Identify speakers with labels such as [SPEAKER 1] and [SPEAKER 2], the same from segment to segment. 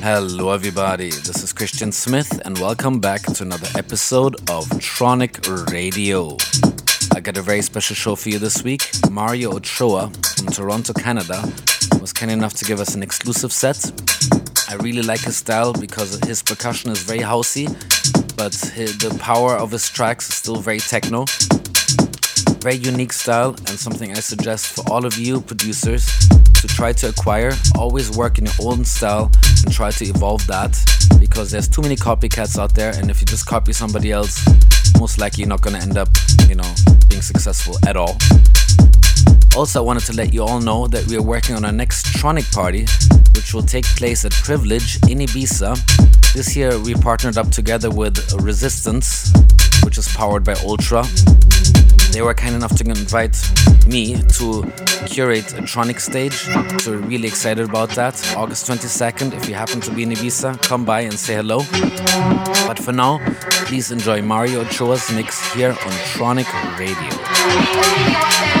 [SPEAKER 1] Hello, everybody. This is Christian Smith, and welcome back to another episode of Tronic Radio. I got a very special show for you this week. Mario Ochoa from Toronto, Canada, was kind enough to give us an exclusive set. I really like his style because his percussion is very housey, but the power of his tracks is still very techno. Very unique style, and something I suggest for all of you producers to try to acquire. Always work in your own style and try to evolve that because there's too many copycats out there, and if you just copy somebody else, most likely you're not to end up, you know, being successful at all. Also, I wanted to let you all know that we are working on our next Tronic party, which will take place at Privilege in Ibiza. This year, we partnered up together with Resistance, which is powered by Ultra. They were kind enough to invite me to curate a Tronic stage, so we're really excited about that. August 22nd, if you happen to be in Ibiza, come by and say hello. But for now, please enjoy Mario Ochoa's mix here on Tronic Radio.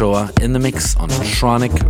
[SPEAKER 1] In the mix on Tronic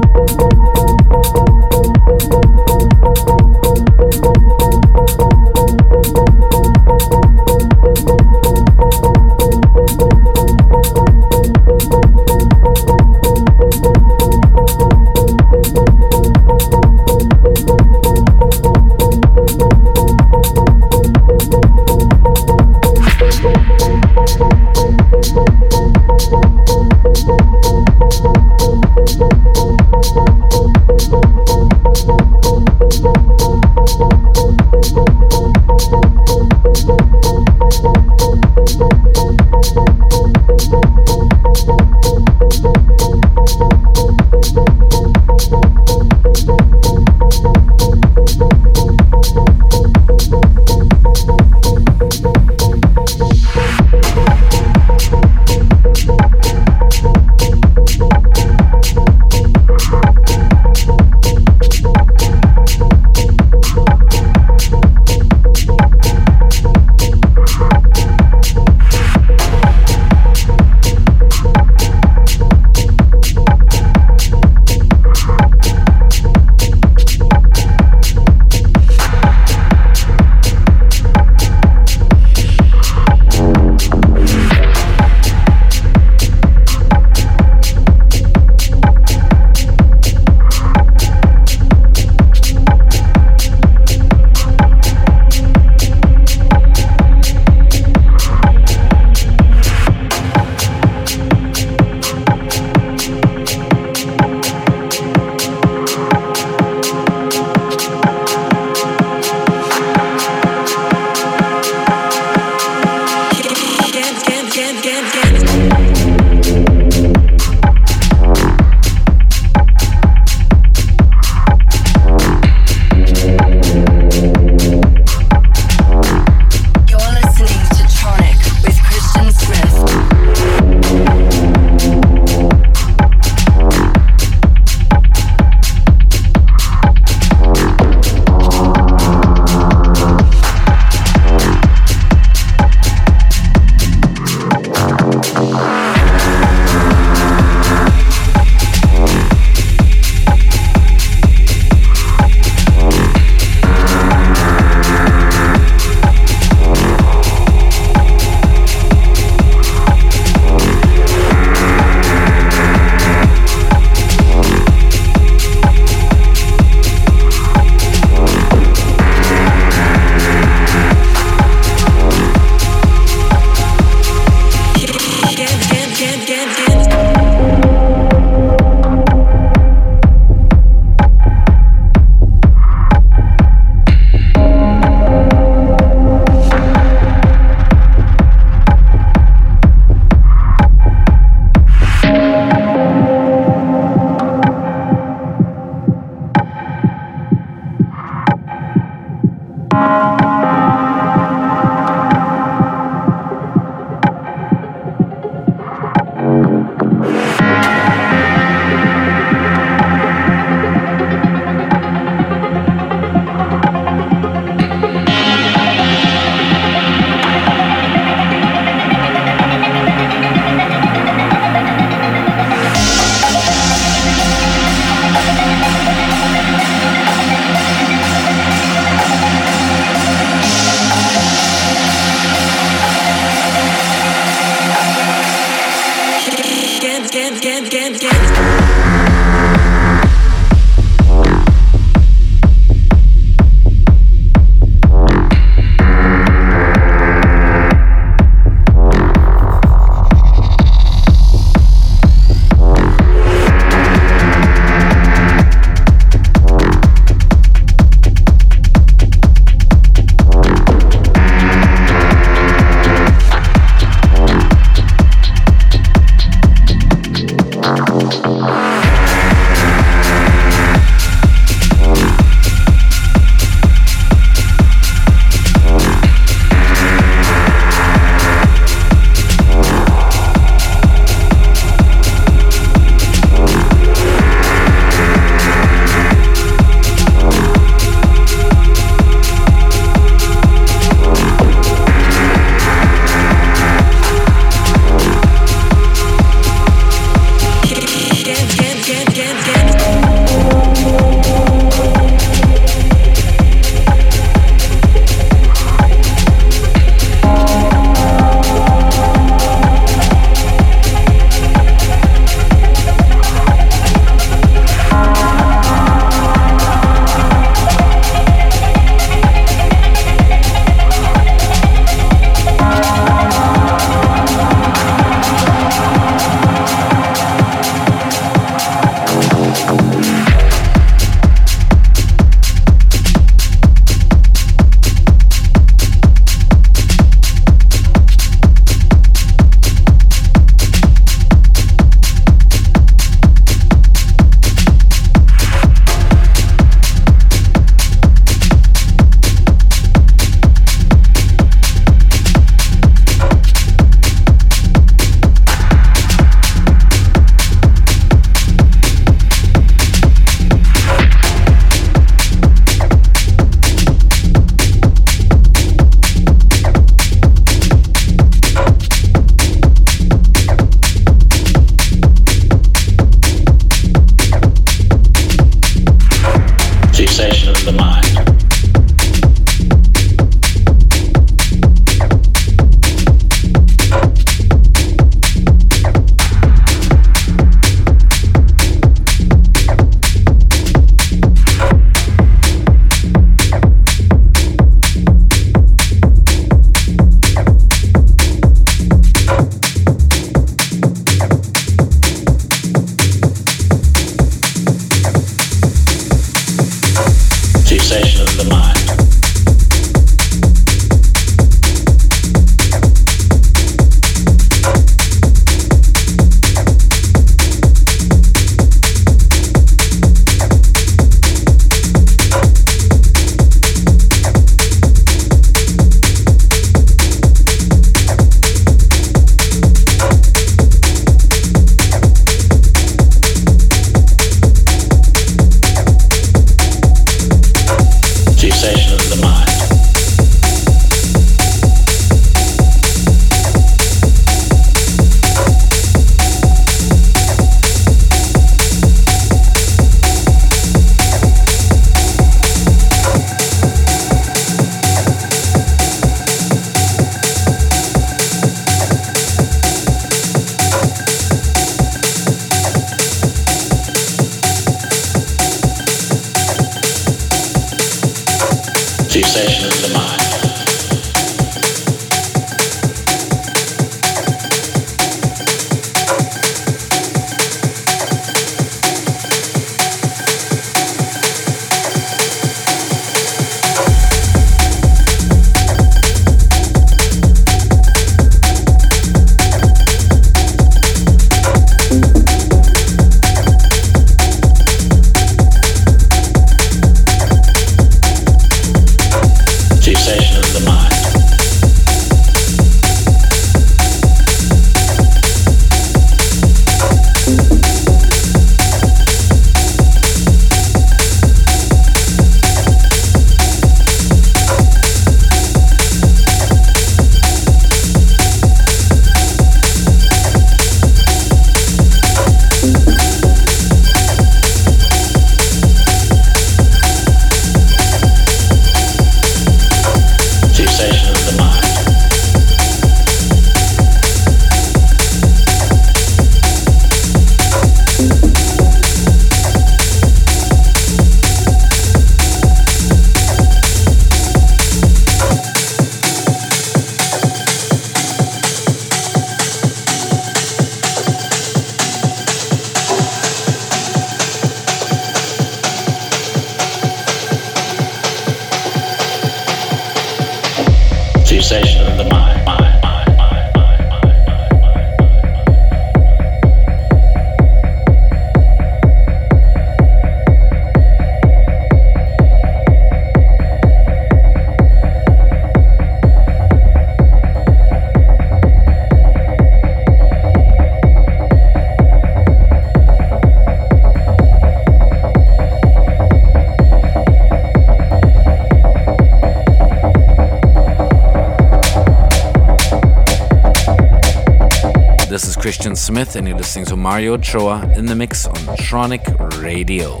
[SPEAKER 1] Smith, and you're listening to Mario Ochoa in the mix on Tronic Radio.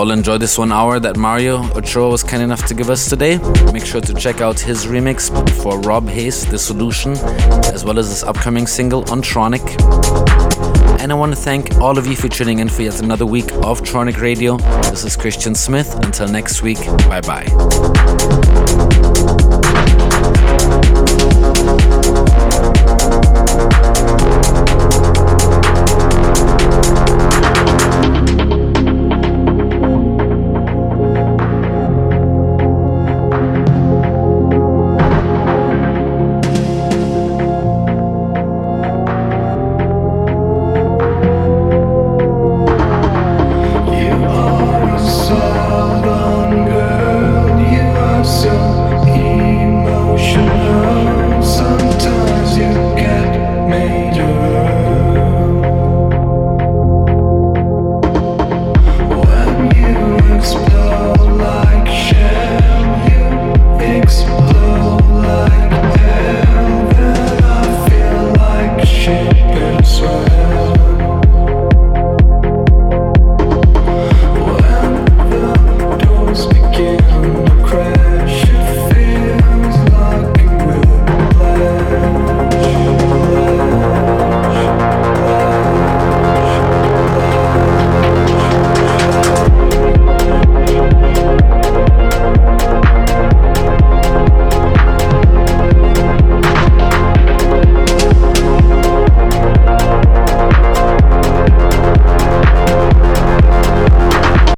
[SPEAKER 1] All enjoy this one hour that Mario Ochoa was kind enough to give us today. Make sure to check out his remix for Rob Hayes, The Solution, as well as his upcoming single on Tronic. And I want to thank all of you for tuning in for yet another week of Tronic Radio. This is Christian Smith. Until next week, bye bye.